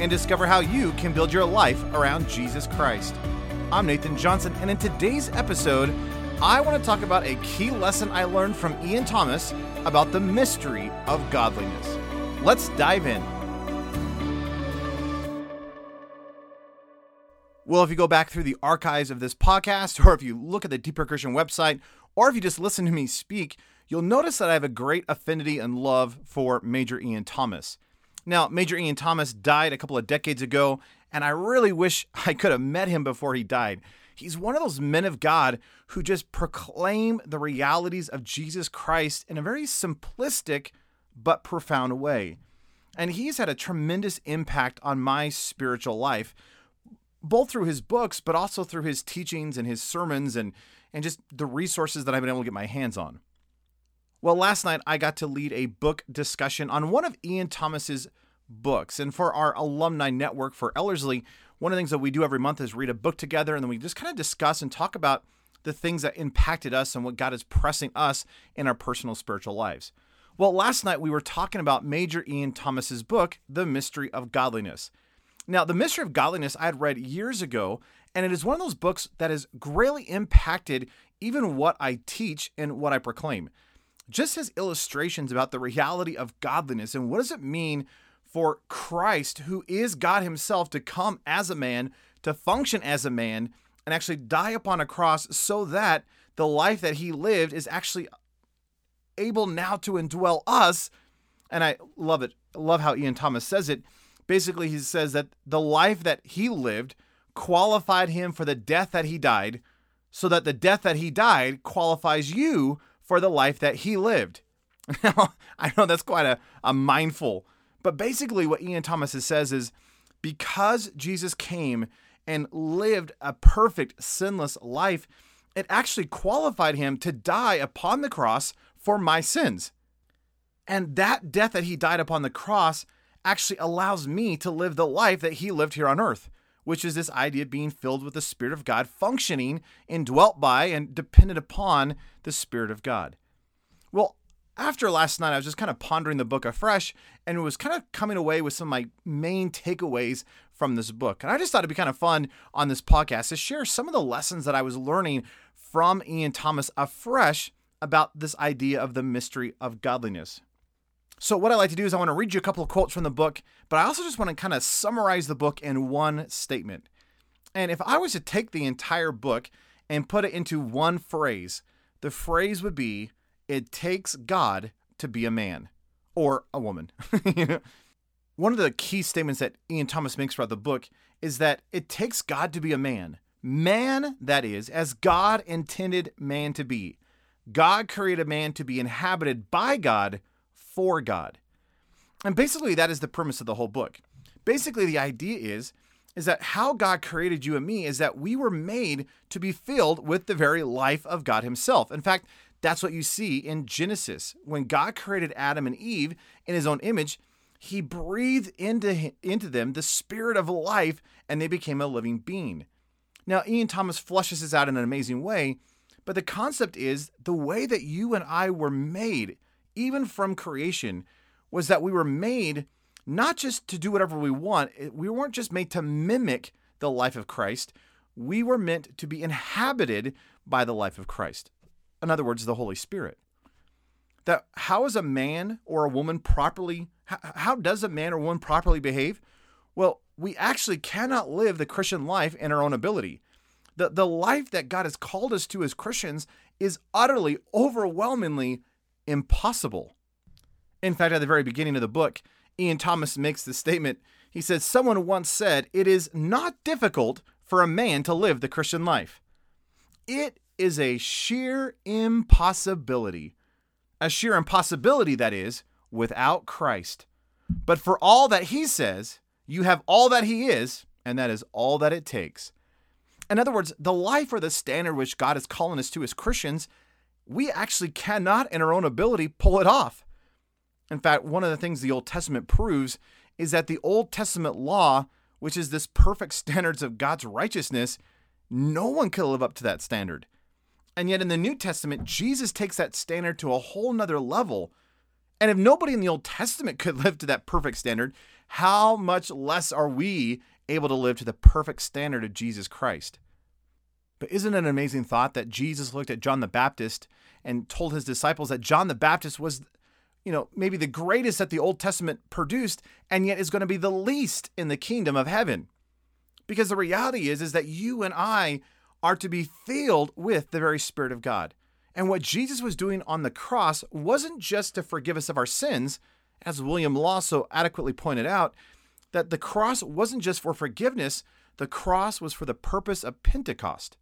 and discover how you can build your life around Jesus Christ. I'm Nathan Johnson, and in today's episode, I want to talk about a key lesson I learned from Ian Thomas about the mystery of godliness. Let's dive in. Well, if you go back through the archives of this podcast, or if you look at the Deeper Christian website, or if you just listen to me speak, you'll notice that I have a great affinity and love for Major Ian Thomas. Now, Major Ian Thomas died a couple of decades ago, and I really wish I could have met him before he died. He's one of those men of God who just proclaim the realities of Jesus Christ in a very simplistic but profound way. And he's had a tremendous impact on my spiritual life, both through his books, but also through his teachings and his sermons and, and just the resources that I've been able to get my hands on. Well, last night I got to lead a book discussion on one of Ian Thomas's books. And for our alumni network for Ellerslie, one of the things that we do every month is read a book together and then we just kind of discuss and talk about the things that impacted us and what God is pressing us in our personal spiritual lives. Well, last night we were talking about Major Ian Thomas's book, The Mystery of Godliness. Now, The Mystery of Godliness I had read years ago, and it is one of those books that has greatly impacted even what I teach and what I proclaim just as illustrations about the reality of godliness and what does it mean for Christ, who is God Himself, to come as a man, to function as a man, and actually die upon a cross so that the life that He lived is actually able now to indwell us. And I love it. I love how Ian Thomas says it. Basically, he says that the life that He lived qualified Him for the death that He died, so that the death that He died qualifies you for the life that he lived. Now, I know that's quite a, a mindful, but basically, what Ian Thomas says is because Jesus came and lived a perfect, sinless life, it actually qualified him to die upon the cross for my sins. And that death that he died upon the cross actually allows me to live the life that he lived here on earth, which is this idea of being filled with the Spirit of God, functioning and dwelt by and dependent upon the Spirit of God. Well, after last night, I was just kind of pondering the book afresh and was kind of coming away with some of my main takeaways from this book. And I just thought it'd be kind of fun on this podcast to share some of the lessons that I was learning from Ian Thomas afresh about this idea of the mystery of godliness. So, what I like to do is I want to read you a couple of quotes from the book, but I also just want to kind of summarize the book in one statement. And if I was to take the entire book and put it into one phrase, the phrase would be it takes God to be a man or a woman. One of the key statements that Ian Thomas makes throughout the book is that it takes God to be a man. Man, that is, as God intended man to be. God created man to be inhabited by God for God. And basically, that is the premise of the whole book. Basically, the idea is is that how God created you and me is that we were made to be filled with the very life of God Himself. In fact, that's what you see in Genesis. When God created Adam and Eve in His own image, He breathed into, into them the spirit of life and they became a living being. Now, Ian Thomas flushes this out in an amazing way, But the concept is the way that you and I were made, even from creation, was that we were made not just to do whatever we want. We weren't just made to mimic the life of Christ. We were meant to be inhabited by the life of Christ. In other words, the Holy Spirit. That how is a man or a woman properly, how, how does a man or woman properly behave? Well, we actually cannot live the Christian life in our own ability. The, the life that God has called us to as Christians is utterly, overwhelmingly impossible. In fact, at the very beginning of the book, Ian Thomas makes the statement. He says, Someone once said, It is not difficult for a man to live the Christian life. It is a sheer impossibility. A sheer impossibility, that is, without Christ. But for all that he says, you have all that he is, and that is all that it takes. In other words, the life or the standard which God is calling us to as Christians, we actually cannot, in our own ability, pull it off. In fact, one of the things the Old Testament proves is that the Old Testament law, which is this perfect standards of God's righteousness, no one could live up to that standard. And yet in the New Testament, Jesus takes that standard to a whole nother level. And if nobody in the Old Testament could live to that perfect standard, how much less are we able to live to the perfect standard of Jesus Christ? But isn't it an amazing thought that Jesus looked at John the Baptist and told his disciples that John the Baptist was you know, maybe the greatest that the Old Testament produced, and yet is going to be the least in the kingdom of heaven. Because the reality is, is that you and I are to be filled with the very Spirit of God. And what Jesus was doing on the cross wasn't just to forgive us of our sins, as William Law so adequately pointed out, that the cross wasn't just for forgiveness, the cross was for the purpose of Pentecost.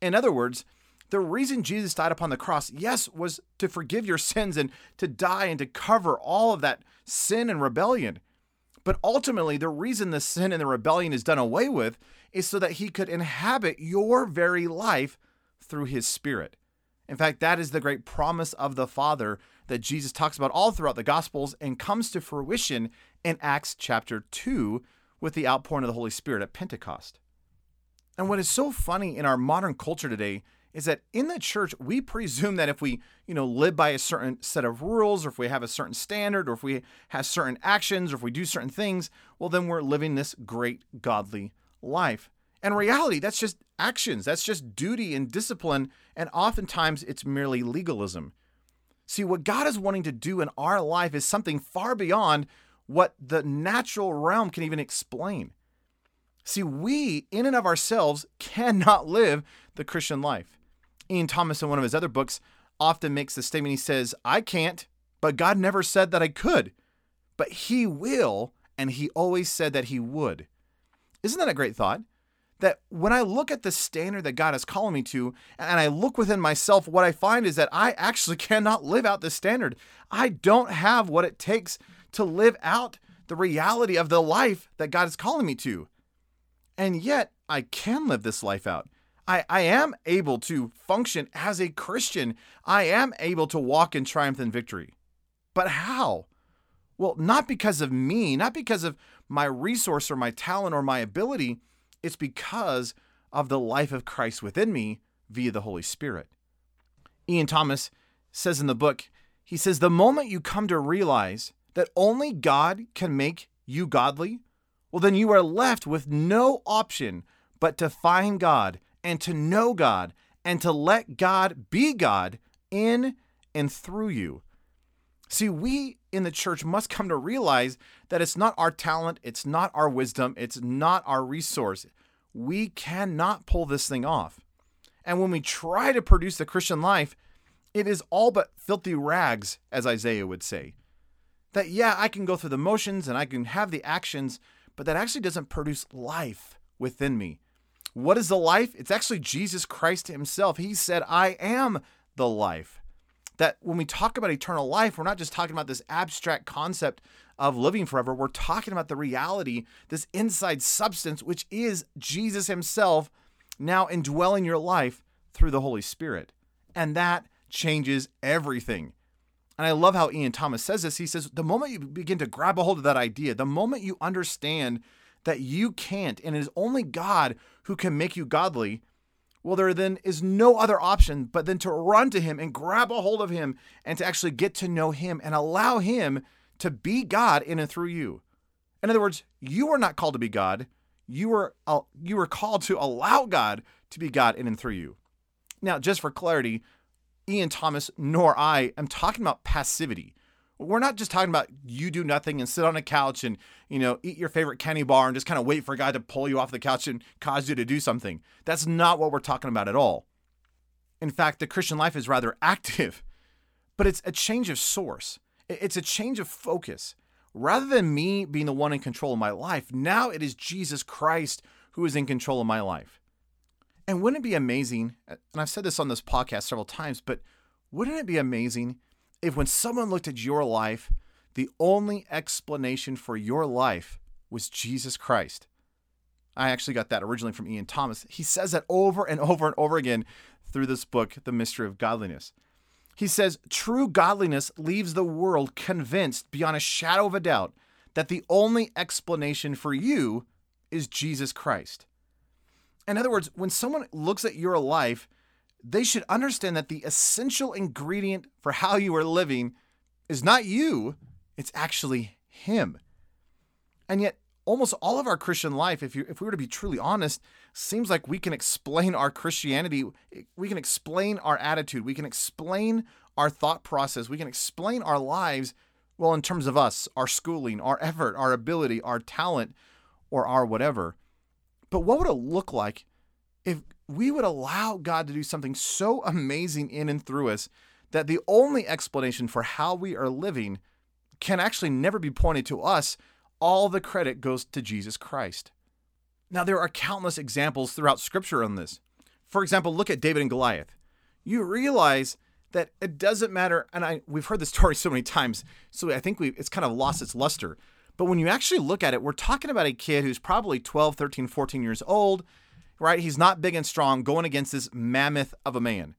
In other words, the reason Jesus died upon the cross, yes, was to forgive your sins and to die and to cover all of that sin and rebellion. But ultimately, the reason the sin and the rebellion is done away with is so that he could inhabit your very life through his spirit. In fact, that is the great promise of the Father that Jesus talks about all throughout the Gospels and comes to fruition in Acts chapter 2 with the outpouring of the Holy Spirit at Pentecost. And what is so funny in our modern culture today is that in the church we presume that if we you know live by a certain set of rules or if we have a certain standard or if we have certain actions or if we do certain things well then we're living this great godly life. And reality that's just actions. That's just duty and discipline and oftentimes it's merely legalism. See what god is wanting to do in our life is something far beyond what the natural realm can even explain. See we in and of ourselves cannot live the christian life Ian Thomas, in one of his other books, often makes the statement he says, I can't, but God never said that I could. But He will, and He always said that He would. Isn't that a great thought? That when I look at the standard that God is calling me to, and I look within myself, what I find is that I actually cannot live out this standard. I don't have what it takes to live out the reality of the life that God is calling me to. And yet, I can live this life out. I, I am able to function as a Christian. I am able to walk in triumph and victory. But how? Well, not because of me, not because of my resource or my talent or my ability. It's because of the life of Christ within me via the Holy Spirit. Ian Thomas says in the book, he says, the moment you come to realize that only God can make you godly, well, then you are left with no option but to find God and to know God and to let God be God in and through you. See, we in the church must come to realize that it's not our talent, it's not our wisdom, it's not our resource. We cannot pull this thing off. And when we try to produce the Christian life, it is all but filthy rags, as Isaiah would say. That, yeah, I can go through the motions and I can have the actions, but that actually doesn't produce life within me. What is the life? It's actually Jesus Christ Himself. He said, I am the life. That when we talk about eternal life, we're not just talking about this abstract concept of living forever. We're talking about the reality, this inside substance, which is Jesus Himself now indwelling your life through the Holy Spirit. And that changes everything. And I love how Ian Thomas says this. He says, the moment you begin to grab a hold of that idea, the moment you understand that you can't, and it is only God who can make you godly, well, there then is no other option but then to run to Him and grab a hold of Him and to actually get to know Him and allow Him to be God in and through you. In other words, you are not called to be God. You were uh, you were called to allow God to be God in and through you. Now, just for clarity, Ian Thomas nor I am talking about passivity. We're not just talking about you do nothing and sit on a couch and, you know, eat your favorite candy bar and just kind of wait for God to pull you off the couch and cause you to do something. That's not what we're talking about at all. In fact, the Christian life is rather active, but it's a change of source. It's a change of focus. Rather than me being the one in control of my life, now it is Jesus Christ who is in control of my life. And wouldn't it be amazing? And I've said this on this podcast several times, but wouldn't it be amazing if when someone looked at your life, the only explanation for your life was Jesus Christ? I actually got that originally from Ian Thomas. He says that over and over and over again through this book, The Mystery of Godliness. He says, True godliness leaves the world convinced beyond a shadow of a doubt that the only explanation for you is Jesus Christ. In other words, when someone looks at your life, they should understand that the essential ingredient for how you are living is not you, it's actually Him. And yet, almost all of our Christian life, if you if we were to be truly honest, seems like we can explain our Christianity, we can explain our attitude, we can explain our thought process, we can explain our lives, well, in terms of us, our schooling, our effort, our ability, our talent, or our whatever. But what would it look like if we would allow God to do something so amazing in and through us that the only explanation for how we are living can actually never be pointed to us. All the credit goes to Jesus Christ. Now, there are countless examples throughout Scripture on this. For example, look at David and Goliath. You realize that it doesn't matter, and I we've heard this story so many times, so I think we it's kind of lost its luster. But when you actually look at it, we're talking about a kid who's probably 12, 13, 14 years old right? He's not big and strong going against this mammoth of a man.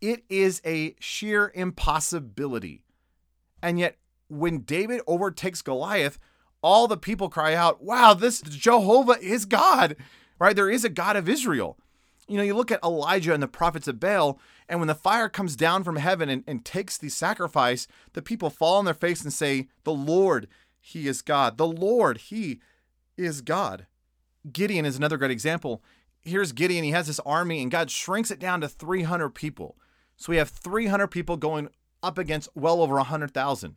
It is a sheer impossibility. And yet, when David overtakes Goliath, all the people cry out, Wow, this Jehovah is God, right? There is a God of Israel. You know, you look at Elijah and the prophets of Baal, and when the fire comes down from heaven and, and takes the sacrifice, the people fall on their face and say, The Lord, He is God. The Lord, He is God. Gideon is another great example here's Gideon. He has this army, and God shrinks it down to 300 people. So we have 300 people going up against well over 100,000.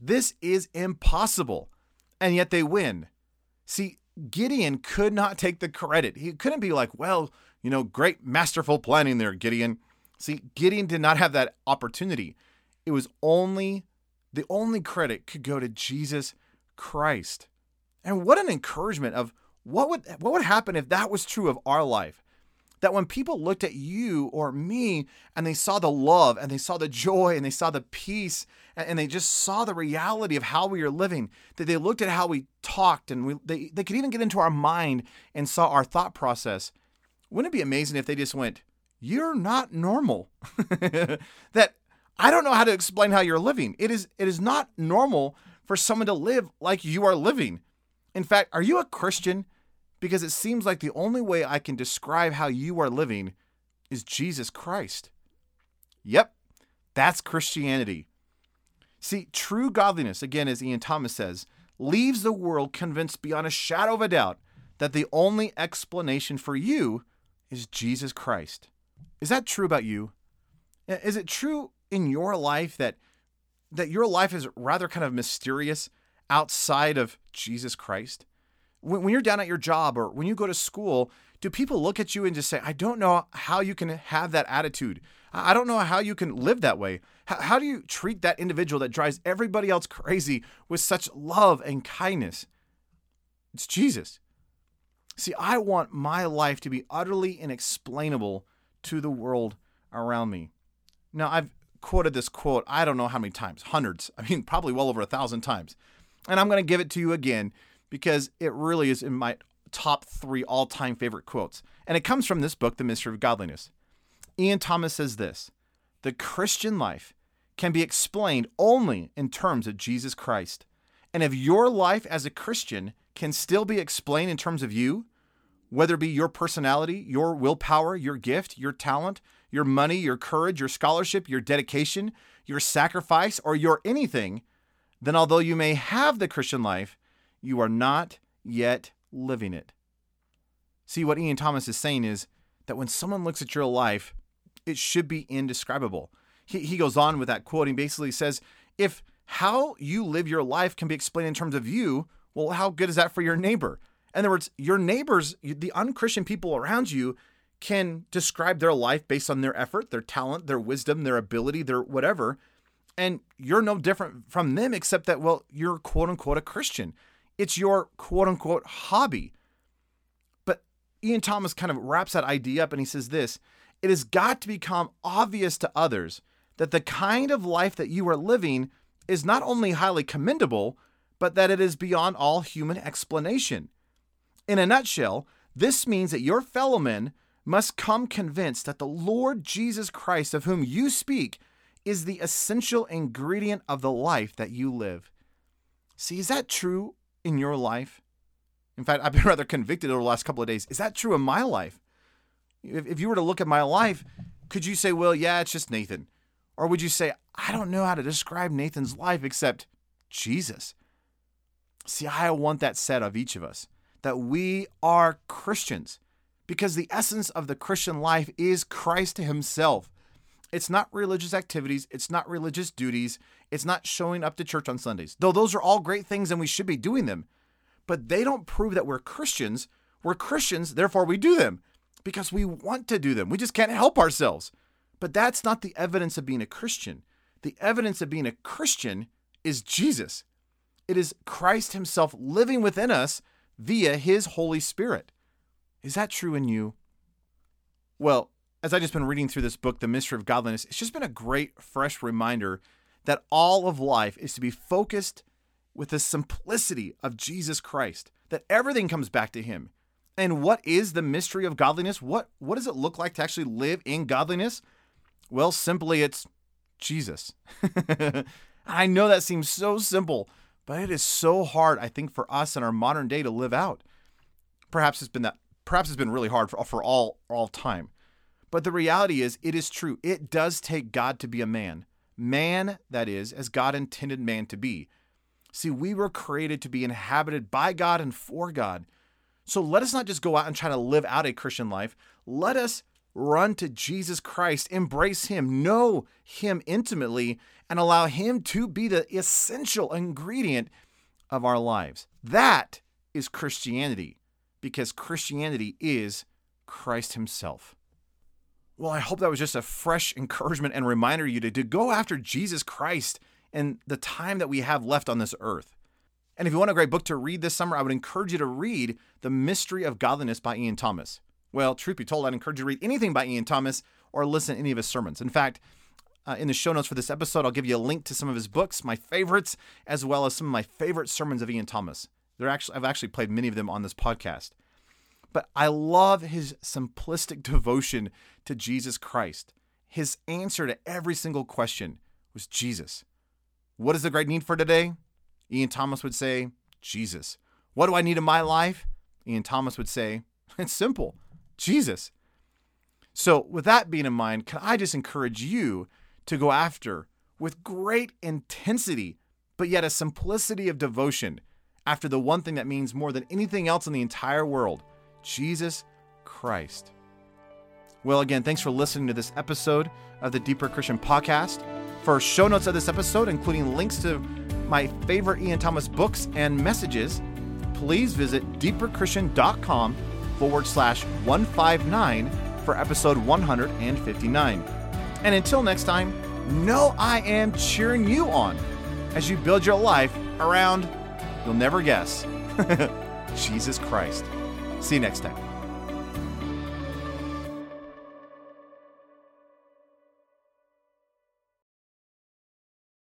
This is impossible. And yet they win. See, Gideon could not take the credit. He couldn't be like, well, you know, great masterful planning there, Gideon. See, Gideon did not have that opportunity. It was only, the only credit could go to Jesus Christ. And what an encouragement of what would what would happen if that was true of our life? That when people looked at you or me and they saw the love and they saw the joy and they saw the peace and they just saw the reality of how we are living, that they looked at how we talked and we, they, they could even get into our mind and saw our thought process. Wouldn't it be amazing if they just went, You're not normal? that I don't know how to explain how you're living. It is it is not normal for someone to live like you are living. In fact, are you a Christian? Because it seems like the only way I can describe how you are living is Jesus Christ. Yep, that's Christianity. See, true godliness, again, as Ian Thomas says, leaves the world convinced beyond a shadow of a doubt that the only explanation for you is Jesus Christ. Is that true about you? Is it true in your life that that your life is rather kind of mysterious outside of Jesus Christ? When, when you're down at your job or when you go to school, do people look at you and just say, I don't know how you can have that attitude? I don't know how you can live that way. How, how do you treat that individual that drives everybody else crazy with such love and kindness? It's Jesus. See, I want my life to be utterly inexplainable to the world around me. Now, I've quoted this quote, I don't know how many times, hundreds, I mean, probably well over a thousand times. And I'm going to give it to you again because it really is in my top three all time favorite quotes. And it comes from this book, The Mystery of Godliness. Ian Thomas says this The Christian life can be explained only in terms of Jesus Christ. And if your life as a Christian can still be explained in terms of you, whether it be your personality, your willpower, your gift, your talent, your money, your courage, your scholarship, your dedication, your sacrifice, or your anything, then although you may have the Christian life, you are not yet living it. See, what Ian Thomas is saying is that when someone looks at your life, it should be indescribable. He, he goes on with that quote. He basically says, if how you live your life can be explained in terms of you, well, how good is that for your neighbor? In other words, your neighbors, the unchristian people around you, can describe their life based on their effort, their talent, their wisdom, their ability, their whatever. And you're no different from them, except that, well, you're quote unquote a Christian. It's your quote unquote hobby. But Ian Thomas kind of wraps that idea up and he says this it has got to become obvious to others that the kind of life that you are living is not only highly commendable, but that it is beyond all human explanation. In a nutshell, this means that your fellow men must come convinced that the Lord Jesus Christ, of whom you speak, is the essential ingredient of the life that you live. See, is that true in your life? In fact, I've been rather convicted over the last couple of days. Is that true in my life? If, if you were to look at my life, could you say, well, yeah, it's just Nathan? Or would you say, I don't know how to describe Nathan's life except Jesus? See, I want that said of each of us that we are Christians because the essence of the Christian life is Christ Himself. It's not religious activities, it's not religious duties, it's not showing up to church on Sundays, though those are all great things and we should be doing them. But they don't prove that we're Christians. We're Christians, therefore we do them because we want to do them. We just can't help ourselves. But that's not the evidence of being a Christian. The evidence of being a Christian is Jesus. It is Christ Himself living within us via His Holy Spirit. Is that true in you? Well, as I just been reading through this book, The Mystery of Godliness, it's just been a great, fresh reminder that all of life is to be focused with the simplicity of Jesus Christ, that everything comes back to Him. And what is the mystery of godliness? What, what does it look like to actually live in godliness? Well, simply it's Jesus. I know that seems so simple, but it is so hard, I think, for us in our modern day to live out. Perhaps it's been that perhaps it's been really hard for, for all all time. But the reality is it is true. It does take God to be a man. Man, that is, as God intended man to be. See, we were created to be inhabited by God and for God. So let us not just go out and try to live out a Christian life. Let us run to Jesus Christ, embrace Him, know Him intimately, and allow Him to be the essential ingredient of our lives. That is Christianity, because Christianity is Christ Himself. Well, I hope that was just a fresh encouragement and reminder you to, to go after Jesus Christ and the time that we have left on this earth. And if you want a great book to read this summer, I would encourage you to read The Mystery of Godliness by Ian Thomas. Well, truth be told, I'd encourage you to read anything by Ian Thomas or listen to any of his sermons. In fact, uh, in the show notes for this episode, I'll give you a link to some of his books, my favorites, as well as some of my favorite sermons of Ian Thomas. They're actually I've actually played many of them on this podcast. But I love his simplistic devotion to Jesus Christ. His answer to every single question was Jesus. What is the great need for today? Ian Thomas would say, Jesus. What do I need in my life? Ian Thomas would say, it's simple. Jesus. So, with that being in mind, can I just encourage you to go after with great intensity, but yet a simplicity of devotion after the one thing that means more than anything else in the entire world Jesus Christ. Well, again, thanks for listening to this episode of the Deeper Christian Podcast. For show notes of this episode, including links to my favorite Ian Thomas books and messages, please visit deeperchristian.com forward slash 159 for episode 159. And until next time, know I am cheering you on as you build your life around, you'll never guess, Jesus Christ. See you next time.